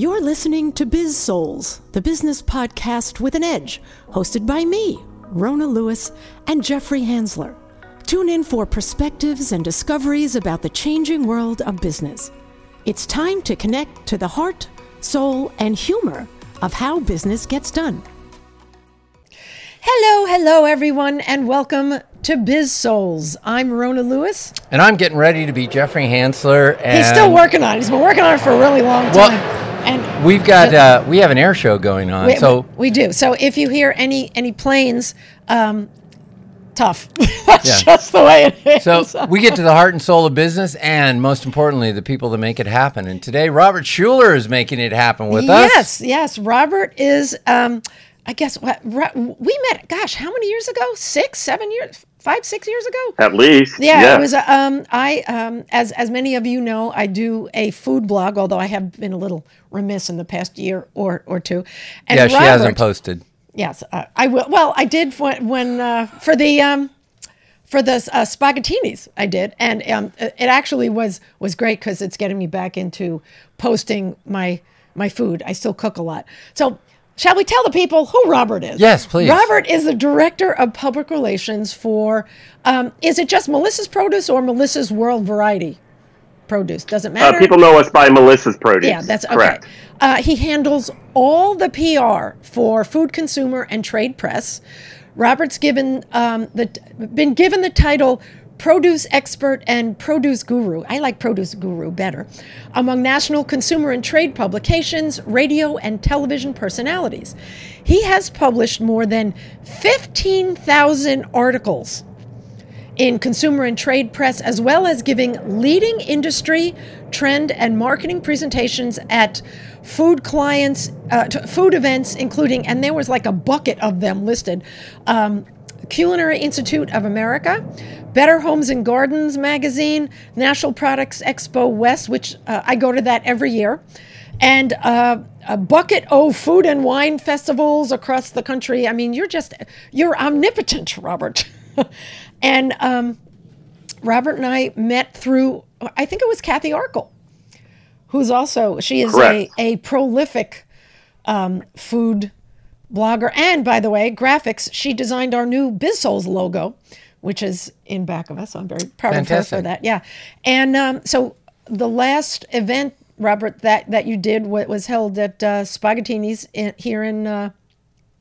You're listening to Biz Souls, the business podcast with an edge, hosted by me, Rona Lewis, and Jeffrey Hansler. Tune in for perspectives and discoveries about the changing world of business. It's time to connect to the heart, soul, and humor of how business gets done. Hello, hello, everyone, and welcome to Biz Souls. I'm Rona Lewis. And I'm getting ready to be Jeffrey Hansler. And He's still working on it. He's been working on it for a really long time. Well, and we've got uh, we have an air show going on. we, so we, do. So if you hear any any planes, um, tough. That's Yeah. just the way it is. so we get to the heart and soul of business, and most importantly, the people that make it happen. And today, Robert Schueller is making it happen with us. Yes, yes. Robert is. Um, I guess what we met. Gosh, how many years ago? Six, seven years, five, six years ago. At least. Yeah, it was. a- Um, I um, as as many of you know, I do a food blog. Although I have been a little remiss in the past year or or two. And Yeah, she Robert- hasn't posted. Yes, uh, I will. Well, I did when, when uh, for the um, for the uh, spaghettinis. I did, and um, it actually was was great because it's getting me back into posting my my food. I still cook a lot, so. Shall we tell the people who Robert is? Yes, please. Robert is the director of public relations for. Um, is it just Melissa's Produce or Melissa's World Variety Produce? Doesn't Uh, matter. people know us by Melissa's Produce. Yeah, that's okay. correct. Uh, he handles all the PR for food consumer and trade press. Robert's given um, the been given the title produce expert and produce guru. I like produce guru better. Among national consumer and trade publications, radio and television personalities, he has published more than fifteen thousand articles in consumer and trade press, as well as giving leading industry, trend, and marketing presentations at food clients, uh, food events, including, and there was like a bucket of them listed. Um, Culinary Institute of America, Better Homes and Gardens magazine, Natural Products Expo West, which uh, I go to that every year, and uh, a bucket of food and wine festivals across the country. I mean, you're just you're omnipotent, Robert. and um, Robert and I met through, I think it was Kathy Arkle, who's also, she is a, a prolific um, food blogger. And by the way, graphics, she designed our new BizSouls logo, which is in back of us. So I'm very proud of her for that. Yeah. And um, so the last event, Robert, that, that you did wa- was held at uh, Spaghettini's in, here in, uh,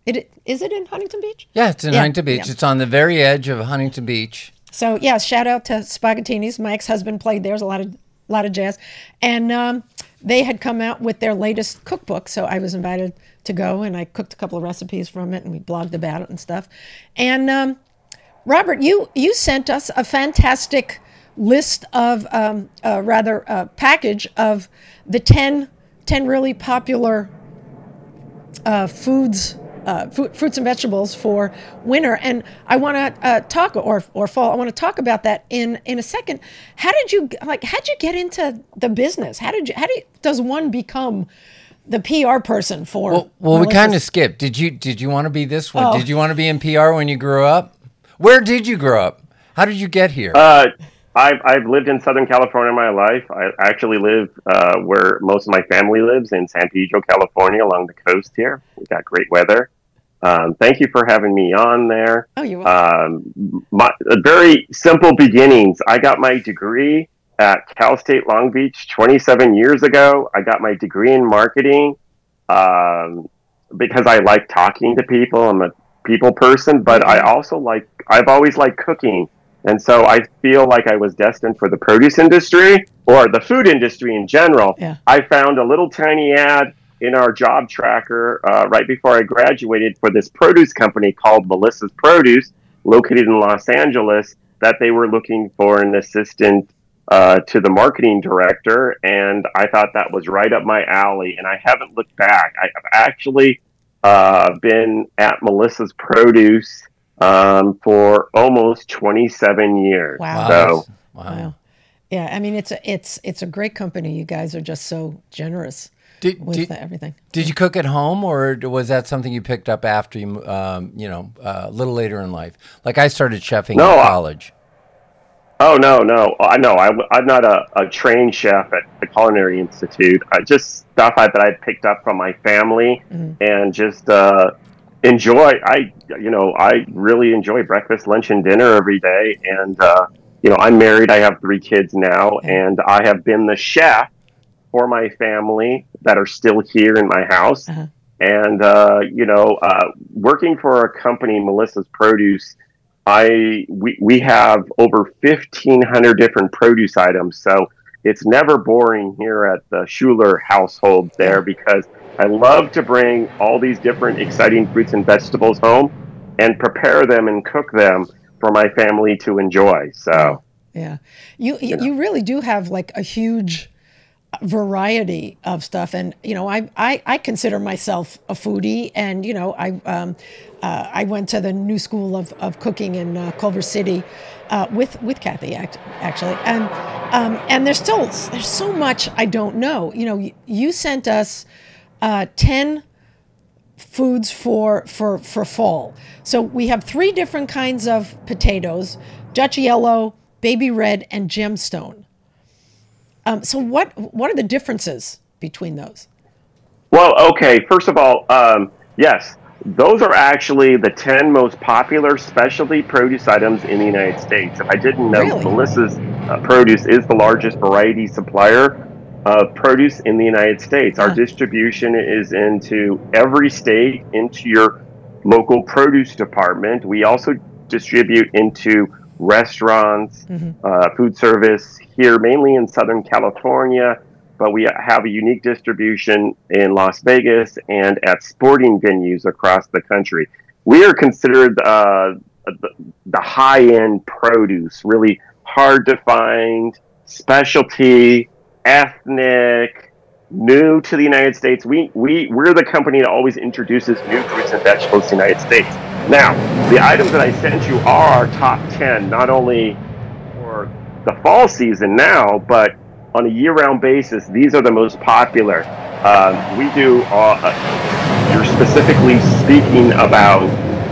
it, is it in Huntington Beach? Yeah, it's in Yeah, Huntington Beach. yeah. It's on the very edge of Huntington Beach. So yeah, shout out to Spaghettini's. My ex-husband played there. There's a lot of lot of jazz, and um, they had come out with their latest cookbook. So I was invited to go, and I cooked a couple of recipes from it, and we blogged about it and stuff. And um, Robert, you you sent us a fantastic list of um, uh, rather uh, package of the 10, 10 really popular uh, foods, uh, fruits and vegetables for winter. And I want to uh, talk or or fall. I want to talk about that in in a second. How did you like? How did you get into the business? How did you? How do you, does one become the PR person for? Well, well we kind of skipped. Did you did you want to be this one? Oh. Did you want to be in PR when you grew up? Where did you grow up? How did you get here? Uh, I've, I've lived in Southern California my life. I actually live uh, where most of my family lives in San Pedro, California, along the coast here. We've got great weather. Um, thank you for having me on there. Oh, you're welcome. Um, my uh, very simple beginnings. I got my degree at Cal State Long Beach 27 years ago. I got my degree in marketing um, because I like talking to people. I'm a people person, but I also like. I've always liked cooking, and so I feel like I was destined for the produce industry or the food industry in general. Yeah. I found a little tiny ad in our job tracker uh, right before I graduated for this produce company called Melissa's Produce, located in Los Angeles, that they were looking for an assistant uh, to the marketing director. And I thought that was right up my alley. And I haven't looked back. I have actually uh, been at Melissa's Produce um, for almost 27 years. Wow. So, wow. Wow. Yeah, I mean it's a it's it's a great company. You guys are just so generous Did, with did, everything. did you cook at home, or was that something you picked up after you, um, you know, uh, a little later in life? Like I started chefing No, in I- college. Oh no, no, I know. I, I'm not a, a trained chef at the Culinary Institute. I just stuff I, that I picked up from my family Mhm. and just uh, enjoy. I, you know, I really enjoy breakfast, lunch, and dinner every day. And uh, you know, I'm married. I have three kids now, and I have been the chef for my family that are still here in my house. Uh-huh. And uh, you know, uh, working for a company, Melissa's Produce. I we, we have over fifteen hundred different produce items, so it's never boring here at the Schueller household there because I love to bring all these different exciting fruits and vegetables home and prepare them and cook them for my family to enjoy. So Yeah, you you, you really do have like a huge variety of stuff, and you know, I I, I consider myself a foodie, and you know, I um, uh, I went to the New School of, of Cooking in uh, Culver City uh, with with Kathy act, actually, and um, and there's still there's so much I don't know. You know, you, you sent us uh, ten foods for for for fall. So we have three different kinds of potatoes: Dutch yellow, baby red, and gemstone. Um, so what what are the differences between those? Well, okay. First of all, um, yes, those are actually the 10 most popular specialty produce items in the United States. If I didn't know, Really? Melissa's uh, Produce is the largest variety supplier of produce in the United States. Our Huh. distribution is into every state, into your local produce department. We also distribute into restaurants, Mhm. uh, food service here, mainly in Southern California but we have a unique distribution in Las Vegas and at sporting venues across the country. We are considered uh, the, the high end produce, really hard to find, specialty, ethnic, new to the United States. We, we, we're the company that always introduces new fruits and vegetables to the United States. Now, the items that I sent you are our top 10, not only for the fall season now, but on a year-round basis, these are the most popular. Um, we do. Uh, uh, you're specifically speaking about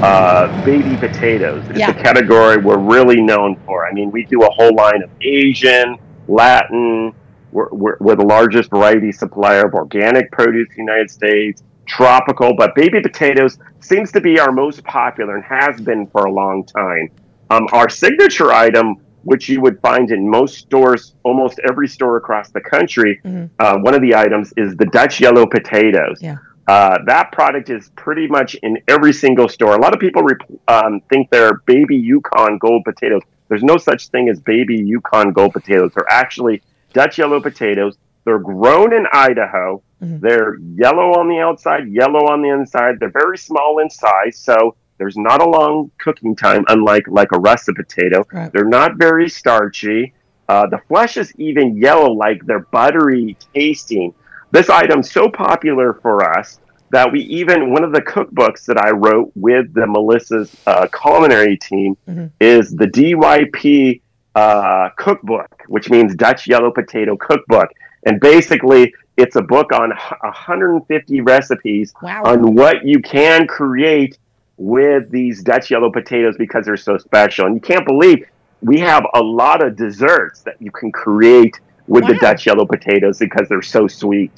uh, baby potatoes. It's Yeah. a category we're really known for. I mean, we do a whole line of Asian, Latin. We're, we're, we're the largest variety supplier of organic produce in the United States, tropical, but baby potatoes seems to be our most popular and has been for a long time. Um, our signature item, which you would find in most stores, almost every store across the country, Mhm. uh, one of the items is the Dutch yellow potatoes. Yeah. Uh, that product is pretty much in every single store. A lot of people rep- um, think they're baby Yukon gold potatoes. There's no such thing as baby Yukon gold potatoes. They're actually Dutch yellow potatoes. They're grown in Idaho. Mhm. They're yellow on the outside, yellow on the inside. They're very small in size, so there's not a long cooking time, unlike like a russet potato. Right. They're not very starchy. Uh, the flesh is even yellow, like they're buttery tasting. This item's so popular for us that we even one of the cookbooks that I wrote with the Melissa's uh, culinary team Mhm. is the DYP uh, cookbook, which means Dutch Yellow Potato Cookbook, and basically it's a book on 150 recipes Wow. on what you can create with these Dutch yellow potatoes because they're so special. And you can't believe we have a lot of desserts that you can create with the Dutch yellow potatoes because they're so sweet.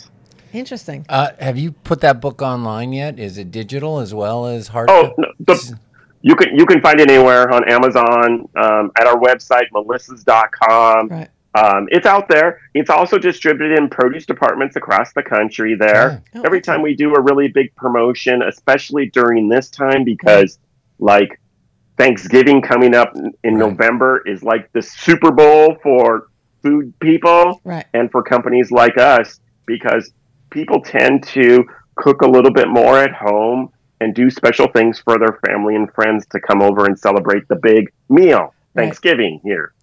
Interesting. Uh, have you put that book online yet? Is it digital as well as hard? Oh, no, the, you can you can find it anywhere on Amazon, um, at our website, melissas.com. Right. Um, it's out there. It's also distributed in produce departments across the country there. Oh, Every okay. time we do a really big promotion, especially during this time, because like Thanksgiving coming up in in Right. November is like the Super Bowl for food people Right. and for companies like us because people tend to cook a little bit more at home and do special things for their family and friends to come over and celebrate the big meal, Right. Thanksgiving here.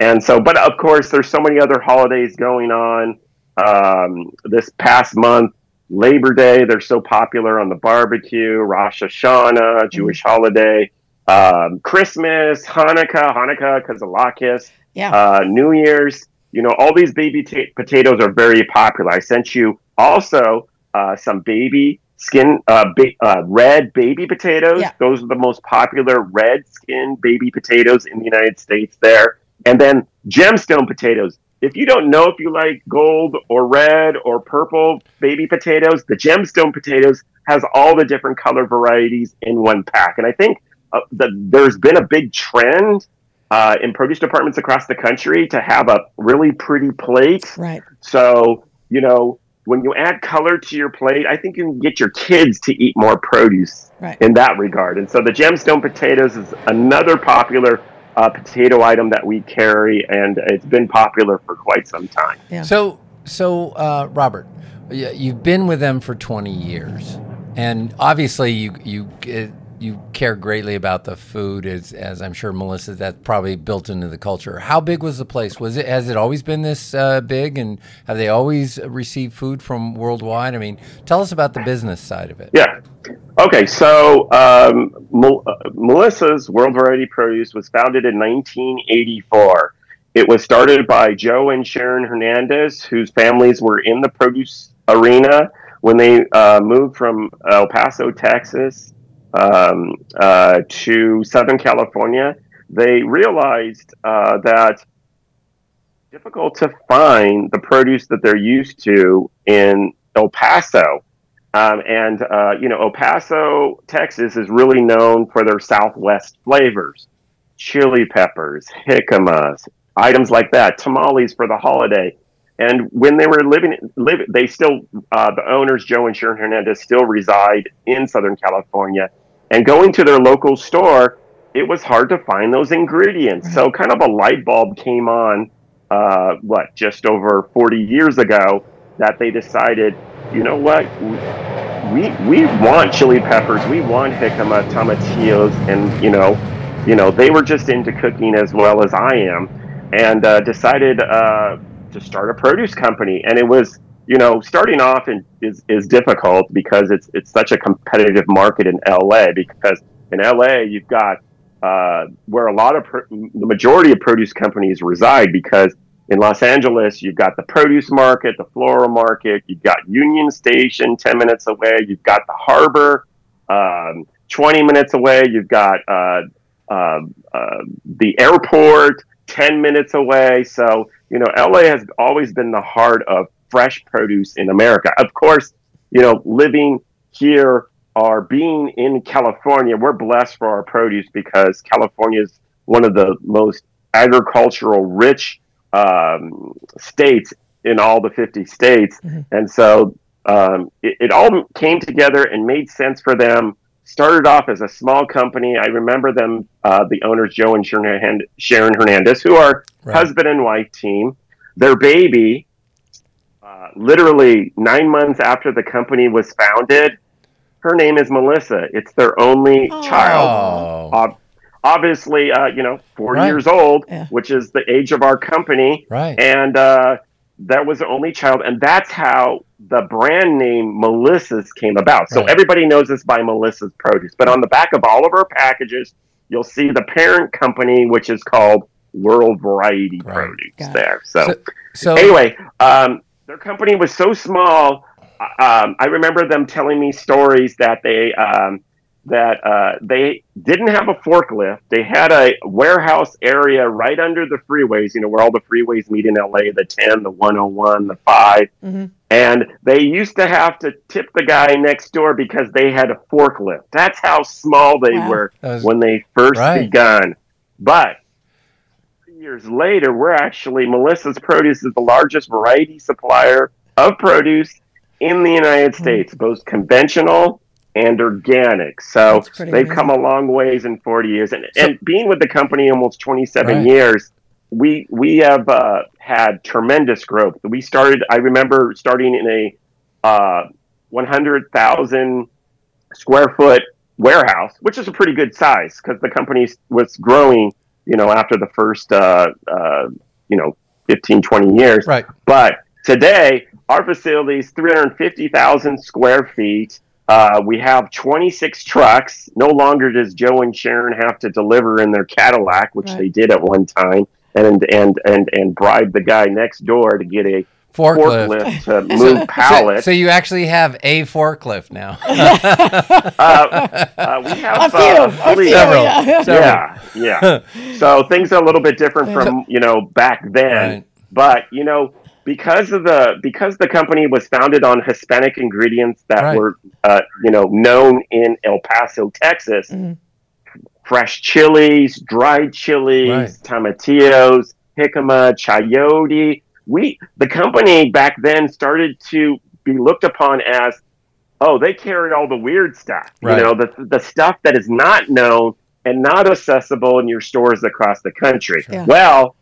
And so, but of course, there's so many other holidays going on. Um, this past month, Labor Day, they're so popular on the barbecue, Rosh Hashanah, Jewish holiday, um, Christmas, Hanukkah, Hanukkah because of Latkes, Yeah. uh, New Year's. You know, all these baby ta potatoes are very popular. I sent you also uh, some baby skin, uh, ba- uh, red baby potatoes. Yeah. Those are the most popular red skin baby potatoes in the United States there. And then gemstone potatoes. If you don't know if you like gold or red or purple baby potatoes, the gemstone potatoes has all the different color varieties in one pack. And I think uh, the, there's been a big trend uh, in produce departments across the country to have a really pretty plate. Right. So, you know, when you add color to your plate, I think you can get your kids to eat more produce Right. in that regard. And so the gemstone potatoes is another popular uh, potato item that we carry, and it's been popular for quite some time. Yeah. So, so uh, Robert, you've been with them for 20 years, and obviously you you uh, you care greatly about the food, as as I'm sure Melissa, that's probably built into the culture. How big was the place? Was it has it always been this uh, big, and have they always received food from worldwide? I mean, tell us about the business side of it. Yeah. Okay, so um, Mel- uh, Melissa's World Variety Produce was founded in 1984. It was started by Joe and Sharon Hernandez, whose families were in the produce arena when they uh, moved from El Paso, Texas, um, uh, to Southern California. They realized uh, that difficult to find the produce that they're used to in El Paso. Um, and, uh, you know, El Paso, Texas is really known for their Southwest flavors chili peppers, jicamas, items like that, tamales for the holiday. And when they were living, live, they still, uh, the owners, Joe and Sharon Hernandez, still reside in Southern California. And going to their local store, it was hard to find those ingredients. So, kind of a light bulb came on, uh, what, just over 40 years ago, that they decided, you know what, we, we want chili peppers, we want jicama, tomatillos, and, you know, you know, they were just into cooking as well as I am, and uh, decided uh, to start a produce company. And it was, you know, starting off in, is is difficult because it's it's such a competitive market in LA. Because in LA, you've got uh, where a lot of pro- the majority of produce companies reside. Because in Los Angeles, you've got the produce market, the floral market, you've got Union Station ten minutes away, you've got the harbor. Um, 20 minutes away, you've got uh, uh, uh, the airport 10 minutes away. So, you know, LA has always been the heart of fresh produce in America. Of course, you know, living here or being in California, we're blessed for our produce because California is one of the most agricultural rich um, states in all the 50 states. And so um, it, it all came together and made sense for them started off as a small company. I remember them, uh, the owners, Joe and Sharon Sharon Hernandez, who are Right. husband and wife team. Their baby, uh, literally nine months after the company was founded, her name is Melissa. It's their only Aw. child. Oh, Ob- obviously, uh, you know, 40 Right. years old, Yeah. which is the age of our company right. and uh, that was the only child, and that's how the brand name Melissa's came about. So Right. everybody knows this by Melissa's Produce, but on the back of all of our packages, you'll see the parent company, which is called World Variety Right. Produce. Got. There, so, So, so anyway, um, their company was so small. Um, I remember them telling me stories that they um, that uh, they didn't have a forklift. They had a warehouse area right under the freeways. You know where all the freeways meet in LA: the 10, the 101, the 5 Mhm. And they used to have to tip the guy next door because they had a forklift. That's how small they Wow. were was- when they first Right. begun. But years later, we're actually Melissa's Produce is the largest variety supplier of produce in the United Hmm. States, both conventional and organic. So they've amazing. come a long ways in 40 years. And, and being with the company almost 27 Right. years, we we have uh, had tremendous growth. We started. I remember starting in a uh, 100,000 square foot warehouse, which is a pretty good size because the company was growing. You know, after the first uh, uh, you know 15, 20 years. right. But today, our facility is 350,000 square feet. Uh, we have 26 trucks. No longer does Joe and Sharon have to deliver in their Cadillac, which Right. they did at one time, and and and and bribe the guy next door to get a Forklift. forklift to move pallets. so you actually have a forklift now. uh, uh, we have A few, uh, a few, Several. yeah. Several. Yeah, yeah. so things are a little bit different from you know back then, Right. but you know because of the because the company was founded on Hispanic ingredients that Right. were uh, you know known in El Paso, Texas. Mhm. Fresh chilies, dried chilies, Right. tomatillos, jicama, chayote. We the company back then started to be looked upon as oh, they carry all the weird stuff. Right. You know, the the stuff that is not known and not accessible in your stores across the country. Yeah. Well,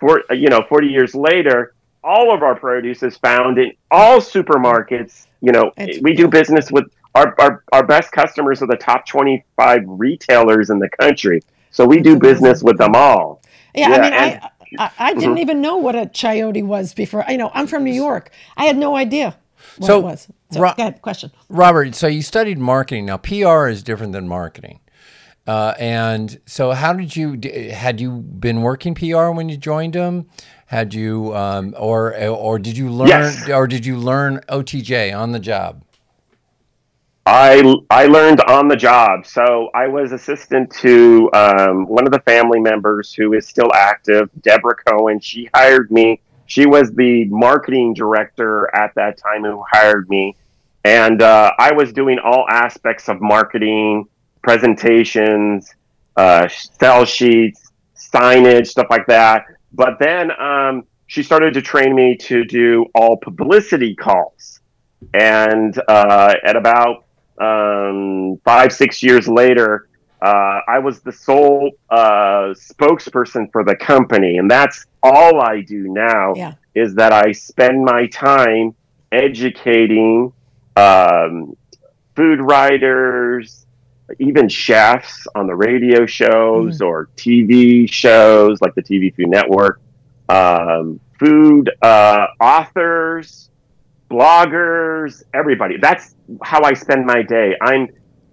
for you know, 40 years later, all of our produce is found in all supermarkets. You know, It's- we do business with our, our our best customers are the top 25 retailers in the country. So we do business with them all. Yeah, Yeah, I mean, I, and- I, I didn't even know what a chayote was before. You know, I'm from New York. I had no idea what So, it was. So, Ro- go ahead, question. Robert, so you studied marketing. Now, PR is different than marketing. Uh, and so, how did you had you been working PR when you joined them? Had you, um, or or did you learn, Yes. or did you learn OTJ on the job? I I learned on the job. So I was assistant to um, one of the family members who is still active, Deborah Cohen. She hired me. She was the marketing director at that time who hired me, and uh, I was doing all aspects of marketing, presentations, uh, sell sheets, signage, stuff like that. But then um, she started to train me to do all publicity calls, and uh, at about um, five, six years later, uh, I was the sole uh, spokesperson for the company, and that's all I do now. Yeah. Is that I spend my time educating um, food writers, even chefs on the radio shows or TV shows like the TV Food Network, um, food uh, authors, bloggers, everybody. That's how I spend my day. I'm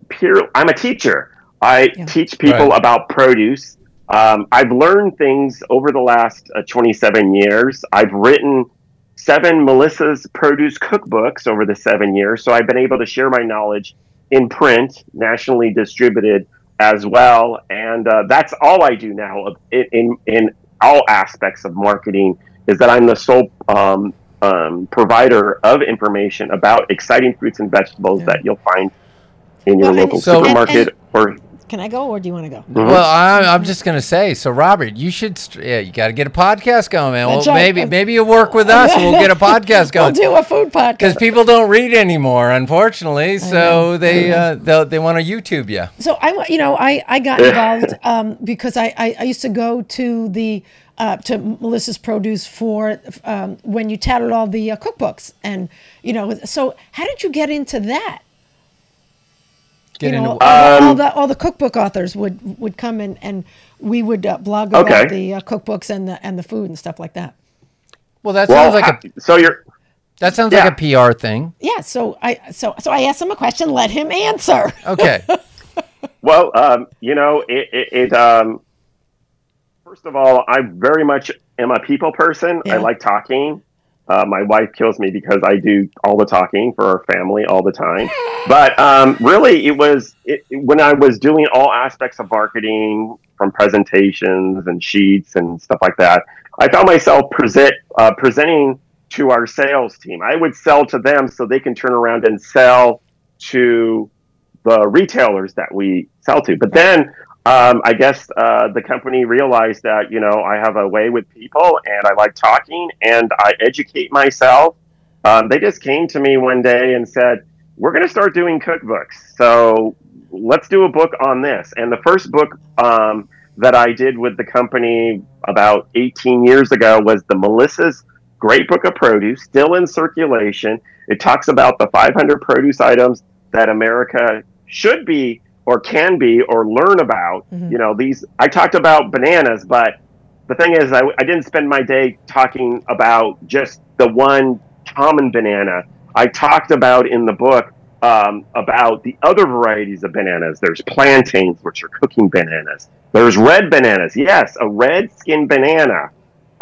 pure. I'm a teacher. I Yeah. teach people Right. about produce. Um, I've learned things over the last uh, 27 years. I've written seven Melissa's produce cookbooks over the seven years, so I've been able to share my knowledge in print, nationally distributed as well, and uh, that's all I do now in, in in all aspects of marketing. Is that I'm the sole um, um, provider of information about exciting fruits and vegetables Yeah. that you'll find in your Well, local So- supermarket and- or Can I go or do you want to go? Well, I, I'm just gonna say. So, Robert, you should. St- yeah, you got to get a podcast going, man. Well, That's right. maybe maybe you work with us, and we'll get a podcast going. We'll do a food podcast. Because people don't read anymore, unfortunately. So they uh, they they want to YouTube you. So I, you know, I, I got involved um, because I, I, I used to go to the uh, to Melissa's Produce for um, when you tatted all the uh, cookbooks, and you know, so how did you get into that? Get you know, into all, the, all Um, the all the cookbook authors would would come in, and we would uh, blog about Okay. the uh, cookbooks and the and the food and stuff like that. well, that well, sounds like a I- so you're that sounds yeah. like a PR thing. Yeah, so I so so I asked him a question, let him answer. Okay. Well, um, you know, it, it, it um, first of all, I very much am a people person. Yeah. I like talking. Uh, my wife kills me because I do all the talking for our family all the time. But um, really, it was it, when I was doing all aspects of marketing, from presentations and sheets and stuff like that. I found myself present uh, presenting to our sales team. I would sell to them so they can turn around and sell to the retailers that we sell to. But then um, I guess uh, the company realized that you know I have a way with people and I like talking and I educate myself. Um, they just came to me one day and said, "We're going to start doing cookbooks, so let's do a book on this." And the first book um, that I did with the company about 18 years ago was the Melissa's Great Book of Produce, still in circulation. It talks about the 500 produce items that America should be or can be or learn about. Mhm. You know, these I talked about bananas, but the thing is, I, I didn't spend my day talking about just the one common banana. I talked about in the book um, about the other varieties of bananas. There's plantains, which are cooking bananas. There's red bananas. Yes, a red skin banana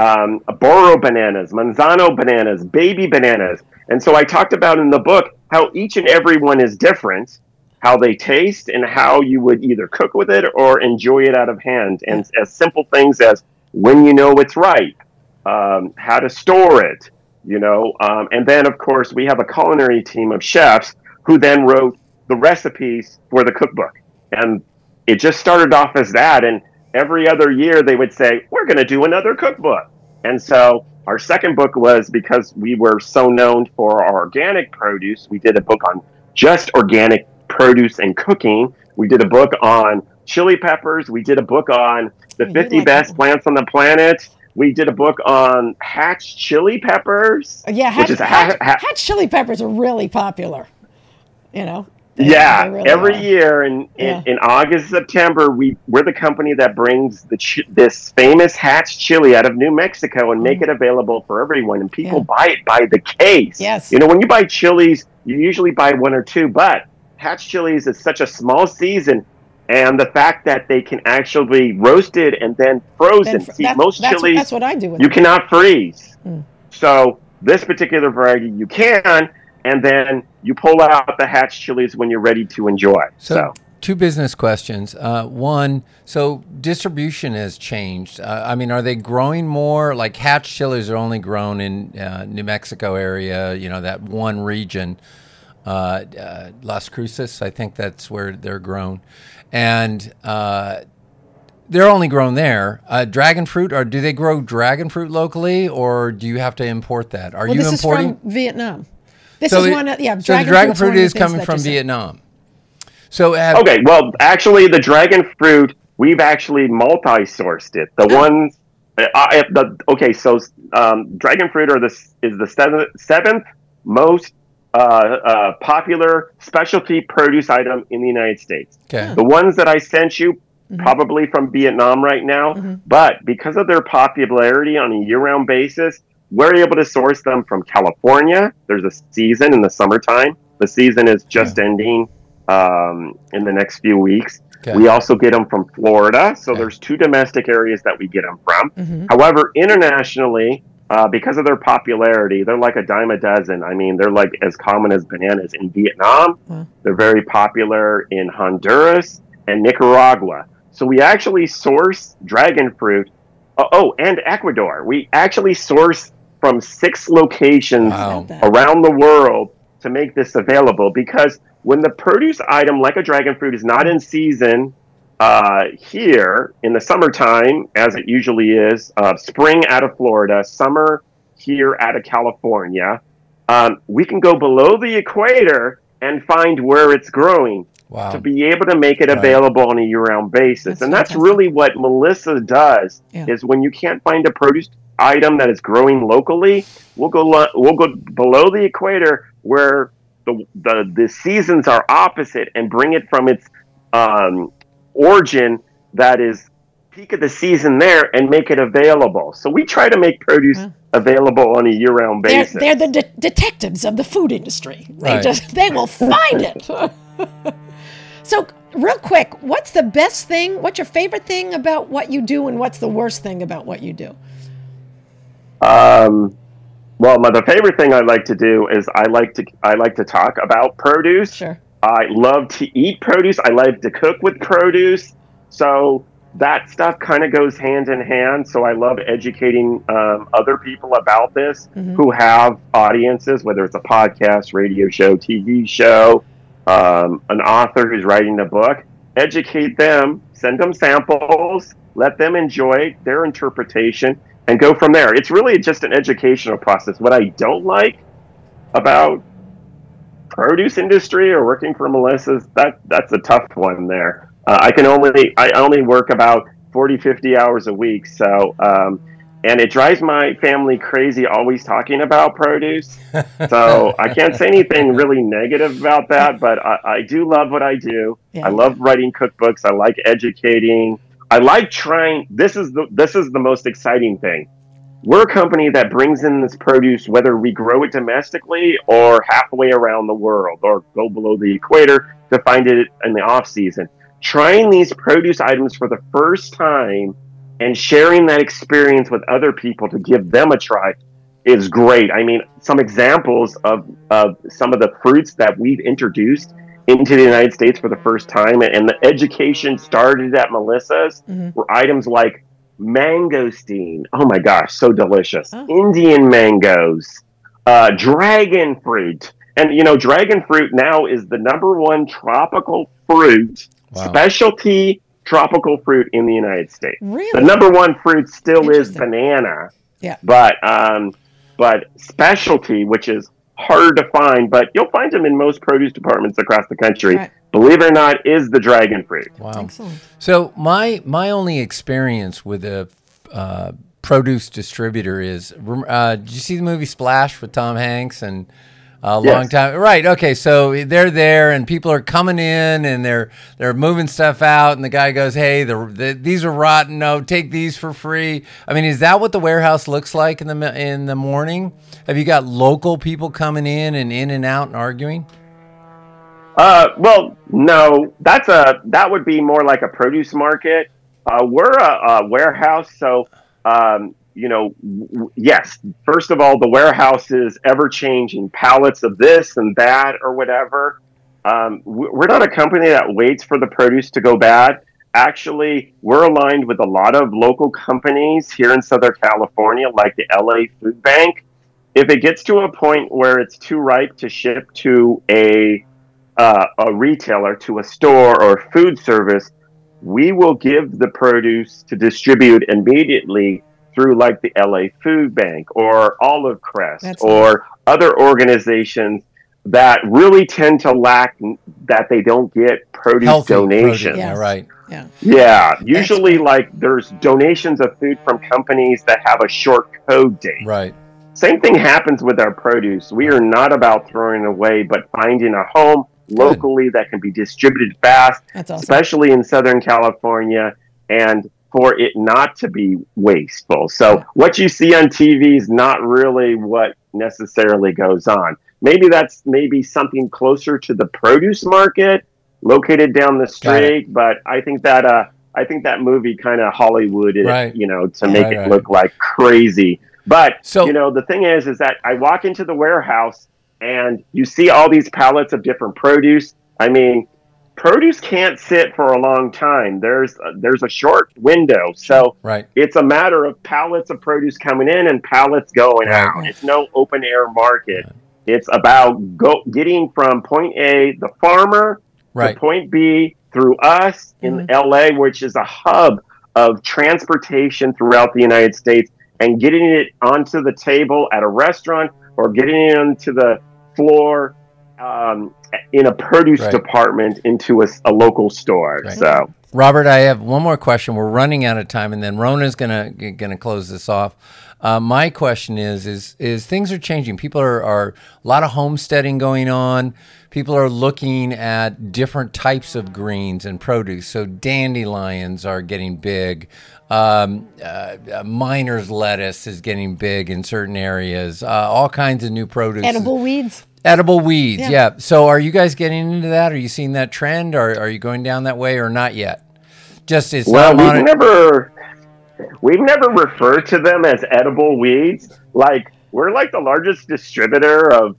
um, Burro bananas, Manzano bananas, baby bananas. And so I talked about in the book how each and every one is different, how they taste, and how you would either cook with it or enjoy it out of hand. And as simple things as when you know it's ripe, um, how to store it, you know. Um, and then, of course, we have a culinary team of chefs who then wrote the recipes for the cookbook. And it just started off as that. And every other year they would say, We're going to do another cookbook. And so our second book was because we were so known for our organic produce, we did a book on just organic produce and cooking. We did a book on chili peppers. We did a book on the 50 like best plants on the planet. We did a book on hatch chili peppers. Yeah, hatch, hatch, hatch, hatch chili peppers are really popular. You know, yeah, really every are. year in, in, in, August, September, we we're the company that brings the ch- this famous Hatch chili out of New Mexico and mm. make it available for everyone. And people yeah. buy it by the case. Yes. You know, when you buy chilies, you usually buy one or two, but Hatch chilies is such a small season. And the fact that they can actually be roasted and then frozen. Then, See, that, most that's chilies, what, that's what I do. you them. cannot freeze. Mm. So this particular variety, you can and then you pull out the hatch chilies when you're ready to enjoy. So, so. two business questions. Uh, one, so distribution has changed. Uh, I mean, are they growing more? Like hatch chilies are only grown in uh, New Mexico area, you know, that one region. Uh, uh, Las Cruces, I think that's where they're grown, and uh, they're only grown there. Uh, dragon fruit, or do they grow dragon fruit locally, or do you have to import that? Are well, you this importing? Is from Vietnam. This so is it, one. Of, yeah, so the dragon fruit is coming from Vietnam. So have, okay, well, actually, the dragon fruit we've actually multi-sourced it. The oh. ones, uh, the okay, so um, dragon fruit are the is the seventh, seventh most uh, uh, popular specialty produce item in the United States. Okay. The ones that I sent you, mm-hmm. probably from Vietnam right now, mm-hmm. but because of their popularity on a year-round basis, we're able to source them from California. There's a season in the summertime. The season is just yeah. ending um, in the next few weeks. Okay. We also get them from Florida. So okay. there's two domestic areas that we get them from. Mm-hmm. However, internationally, uh, because of their popularity, they're like a dime a dozen. I mean, they're like as common as bananas in Vietnam. Mm. They're very popular in Honduras and Nicaragua. So we actually source dragon fruit. Oh, oh and Ecuador. We actually source from six locations wow. around the world to make this available because when the produce item like a dragon fruit is not in season uh, here in the summertime, as it usually is, uh, spring out of Florida, summer here out of California, um, we can go below the equator and find where it's growing wow. to be able to make it right. available on a year-round basis. That's and that's really what Melissa does. Yeah. Is when you can't find a produce item that is growing locally, we'll go we'll go below the equator where the the, the seasons are opposite and bring it from its um, origin that is peak of the season there and make it available. So we try to make produce mm. available on a year-round basis. They're, they're the de- detectives of the food industry. They right. just they will find it. so real quick, what's the best thing? What's your favorite thing about what you do, and what's the worst thing about what you do? Um, well, my, the favorite thing I like to do is I like to I like to talk about produce. Sure. I love to eat produce. I love to cook with produce. So that stuff kind of goes hand in hand. So I love educating um, other people about this mm-hmm. who have audiences, whether it's a podcast, radio show, TV show, um, an author who's writing a book. Educate them, send them samples, let them enjoy their interpretation and go from there. It's really just an educational process. What I don't like about produce industry or working for Melissa's that that's a tough one there. Uh, I can only I only work about 40 50 hours a week so um, and it drives my family crazy always talking about produce so I can't say anything really negative about that but I, I do love what I do yeah. I love writing cookbooks I like educating I like trying. This is the this is the most exciting thing. We're a company that brings in this produce, whether we grow it domestically or halfway around the world, or go below the equator to find it in the off season. Trying these produce items for the first time and sharing that experience with other people to give them a try is great. I mean, some examples of, of some of the fruits that we've introduced into the United States for the first time, and the education started at Melissa's, Mm-hmm. were items like mangosteen. Oh my gosh, so delicious. Oh. Indian mangoes, uh, dragon fruit. And, you know, dragon fruit now is the number one tropical fruit, Wow. specialty tropical fruit in the United States. The number one fruit still is banana. Yeah. But um, but specialty, which is hard to find, but you'll find them in most produce departments across the country. Right. Believe it or not, is the dragon fruit. Wow. Excellent. So my my only experience with a uh, produce distributor is uh, did you see the movie Splash with Tom Hanks and a Yes. long time. Right okay so they're there and people are coming in and they're they're moving stuff out and the guy goes hey the, the these are rotten. No take these for free. I mean is that what the warehouse looks like in the in the morning? Have you got local people coming in and in and out and arguing? Uh, well, no, that's a that would be more like a produce market. Uh, we're a, a warehouse, so um, you know, w- yes. First of all, the warehouse is ever changing pallets of this and that or whatever. Um, we- we're not a company that waits for the produce to go bad. Actually, we're aligned with a lot of local companies here in Southern California, like the LA Food Bank. If it gets to a point where it's too ripe to ship to a uh, a retailer to a store or food service, we will give the produce to distribute immediately through like the LA Food Bank or Olive Crest That's or other organizations that really tend to lack that they don't get produce healthy donations. produce. yeah right Yeah. Yeah, usually like there's donations of food from companies that have a short code date. right Same thing happens with our produce. We are not about throwing it away, but finding a home locally that can be distributed fast, That's awesome. especially in Southern California, and for it not to be wasteful. So, what you see on TV is not really what necessarily goes on. Maybe that's maybe something closer to the produce market located down the street, but I think that uh, I think that movie kind of Hollywooded, Right. you know, to make Right, it right. look like crazy. But So- you know, the thing is, is that I walk into the warehouse and you see all these pallets of different produce. I mean, produce can't sit for a long time. There's uh, there's a short window, so right it's a matter of pallets of produce coming in and pallets going Right. out. It's no open air market. It's about go getting from point A, the farmer, right to point B through us in mm-hmm. LA, which is a hub of transportation throughout the United States, and getting it onto the table at a restaurant or getting it onto the floor um, in a produce Right. department into a local store. Right. So, Robert, I have one more question. We're running out of time, and then Rona's gonna gonna close this off. Uh, my question is: is is things are changing? People are are a lot of homesteading going on. People are looking at different types of greens and produce. So dandelions are getting big. Um, uh, uh, miner's lettuce is getting big in certain areas. Uh, all kinds of new produce. Edible weeds. Edible weeds, Yeah. yeah. So are you guys getting into that? Are you seeing that trend? Or are you going down that way or not yet? Just it's well, we've it. never we've never referred to them as edible weeds. Like we're like the largest distributor of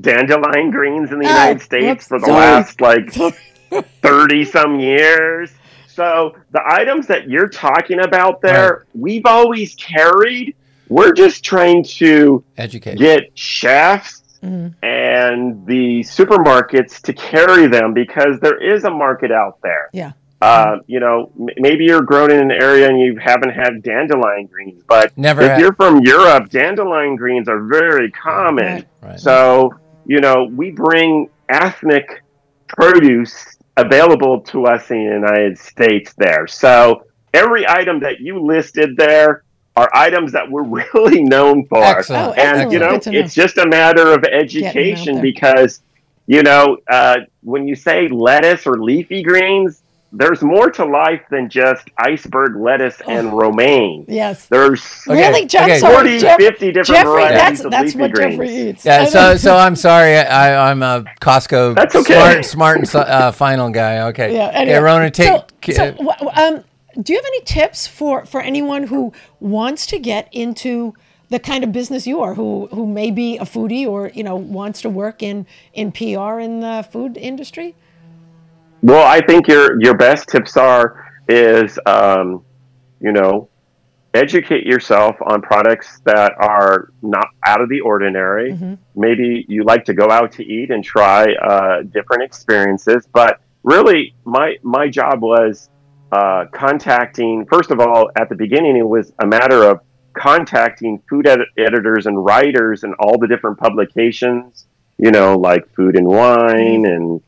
dandelion greens in the Oh, United States for the sorry. last like 30 some years. So the items that you're talking about there, we've always carried. We're just trying to Educate. get chefs Mhm. and the supermarkets to carry them because there is a market out there. Yeah. Uh, you know, m- maybe you're grown in an area and you haven't had dandelion greens, but Never if had. you're from Europe, dandelion greens are very common. Right. Right. So, you know, we bring ethnic produce available to us in the United States there. So, every item that you listed there are items that we're really known for. Excellent. Oh, And, you know, know. it's just a matter of education because, you know, uh, when you say lettuce or leafy greens, there's more to life than just iceberg lettuce and romaine. Yes. There's Okay, Really, Jeff? okay. Sorry, 40, Jeff- 50 different Jeffrey, varieties that's of that's leafy what greens. Jeffrey eats. Yeah, so so I'm sorry. I, I'm a Costco That's okay. smart smart and uh, final guy. Okay. Yeah. Okay, Anyway. Rona, take. So, so, w- w- um, do you have any tips for for anyone who wants to get into the kind of business you are, who who may be a foodie or you know wants to work in in PR in the food industry? Well, I think your your best tips are is um, you know educate yourself on products that are not out of the ordinary. Mm-hmm. Maybe you like to go out to eat and try uh, different experiences, but really, my my job was uh, contacting. First of all, at the beginning, it was a matter of contacting food ed- editors and writers and all the different publications. You know, like Food and Wine mm-hmm. and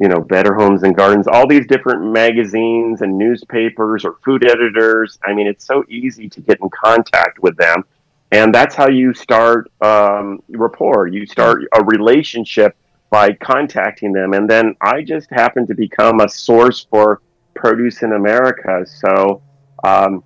you know, Better Homes and Gardens, all these different magazines and newspapers or food editors. I mean, it's so easy to get in contact with them. And that's how you start um, rapport. You start a relationship by contacting them. And then I just happened to become a source for produce in America. So um,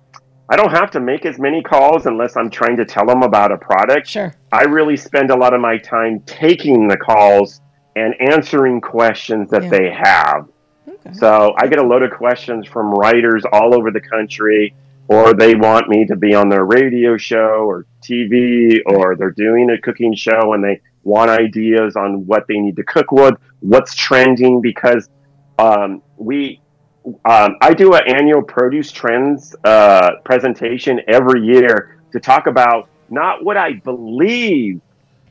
I don't have to make as many calls unless I'm trying to tell them about a product. Sure. I really spend a lot of my time taking the calls and answering questions that yeah. they have. Okay. So I get a load of questions from writers all over the country, or they want me to be on their radio show or TV, or they're doing a cooking show and they want ideas on what they need to cook with, what's trending, because um, we. Um, I do an annual produce trends uh, presentation every year to talk about not what I believe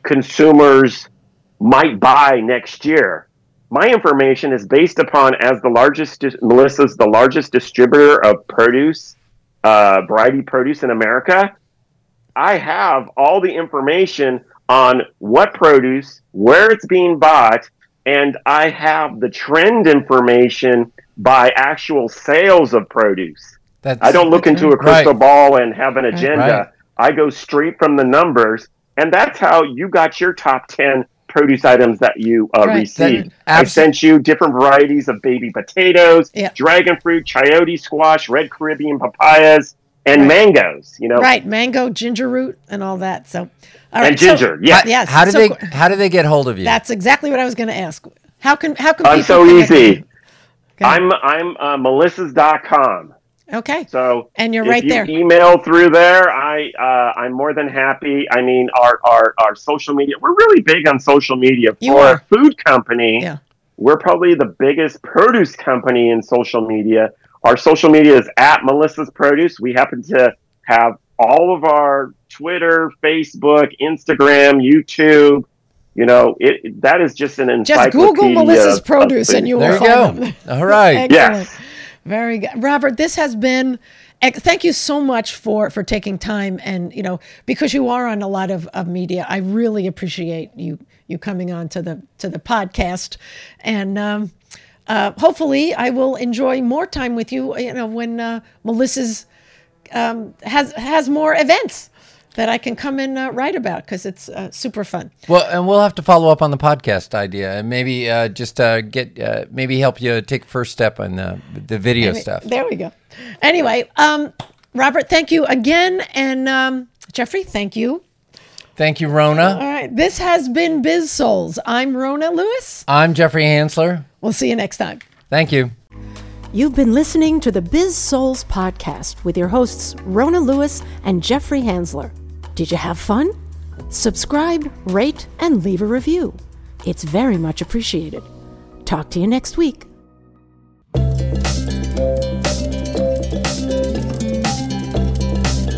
consumers might buy next year. My information is based upon as the largest Melissa's the largest distributor of produce, uh, variety produce in America. I have all the information on what produce, where it's being bought, and I have the trend information by actual sales of produce. That's, I don't look into a crystal right. ball and have an agenda. Right. I go straight from the numbers, and that's how you got your top 10 produce items that you uh, right. received. I sent you different varieties of baby potatoes, yeah. dragon fruit, chayote squash, red Caribbean papayas, and right. mangoes. You know, right? Mango, ginger root, and all that. So, all and ginger, so, yeah. yes. How do so, they How do they get hold of you? That's exactly what I was going to ask. How can How can I'm so easy. I'm I'm uh, Melissas.com. Okay. So and you're right you there. Email through there. I uh, I'm more than happy. I mean, our, our our social media. We're really big on social media you for are. a food company. Yeah. We're probably the biggest produce company in social media. Our social media is at Melissa's Produce. We happen to have all of our Twitter, Facebook, Instagram, YouTube. You know, it that is just an encyclopedia. Just Google Melissa's Produce and you will find them. All right. yes. Very good, Robert. This has been. Thank you so much for for taking time and you know because you are on a lot of, of media. I really appreciate you you coming on to the to the podcast, and um, uh, hopefully I will enjoy more time with you. You know when uh, Melissa's um, has has more events that I can come and uh, write about because it's uh, super fun. Well, and we'll have to follow up on the podcast idea and maybe uh, just uh, get uh, maybe help you take first step on the the video maybe, stuff. There we go. Anyway, um, Robert, thank you again, and um, Jeffrey, thank you. Thank you, Rona. All right, this has been Biz Souls. I'm Rona Lewis. I'm Jeffrey Hansler. We'll see you next time. Thank you. You've been listening to the Biz Souls podcast with your hosts Rona Lewis and Jeffrey Hansler. Did you have fun? Subscribe, rate, and leave a review. It's very much appreciated. Talk to you next week.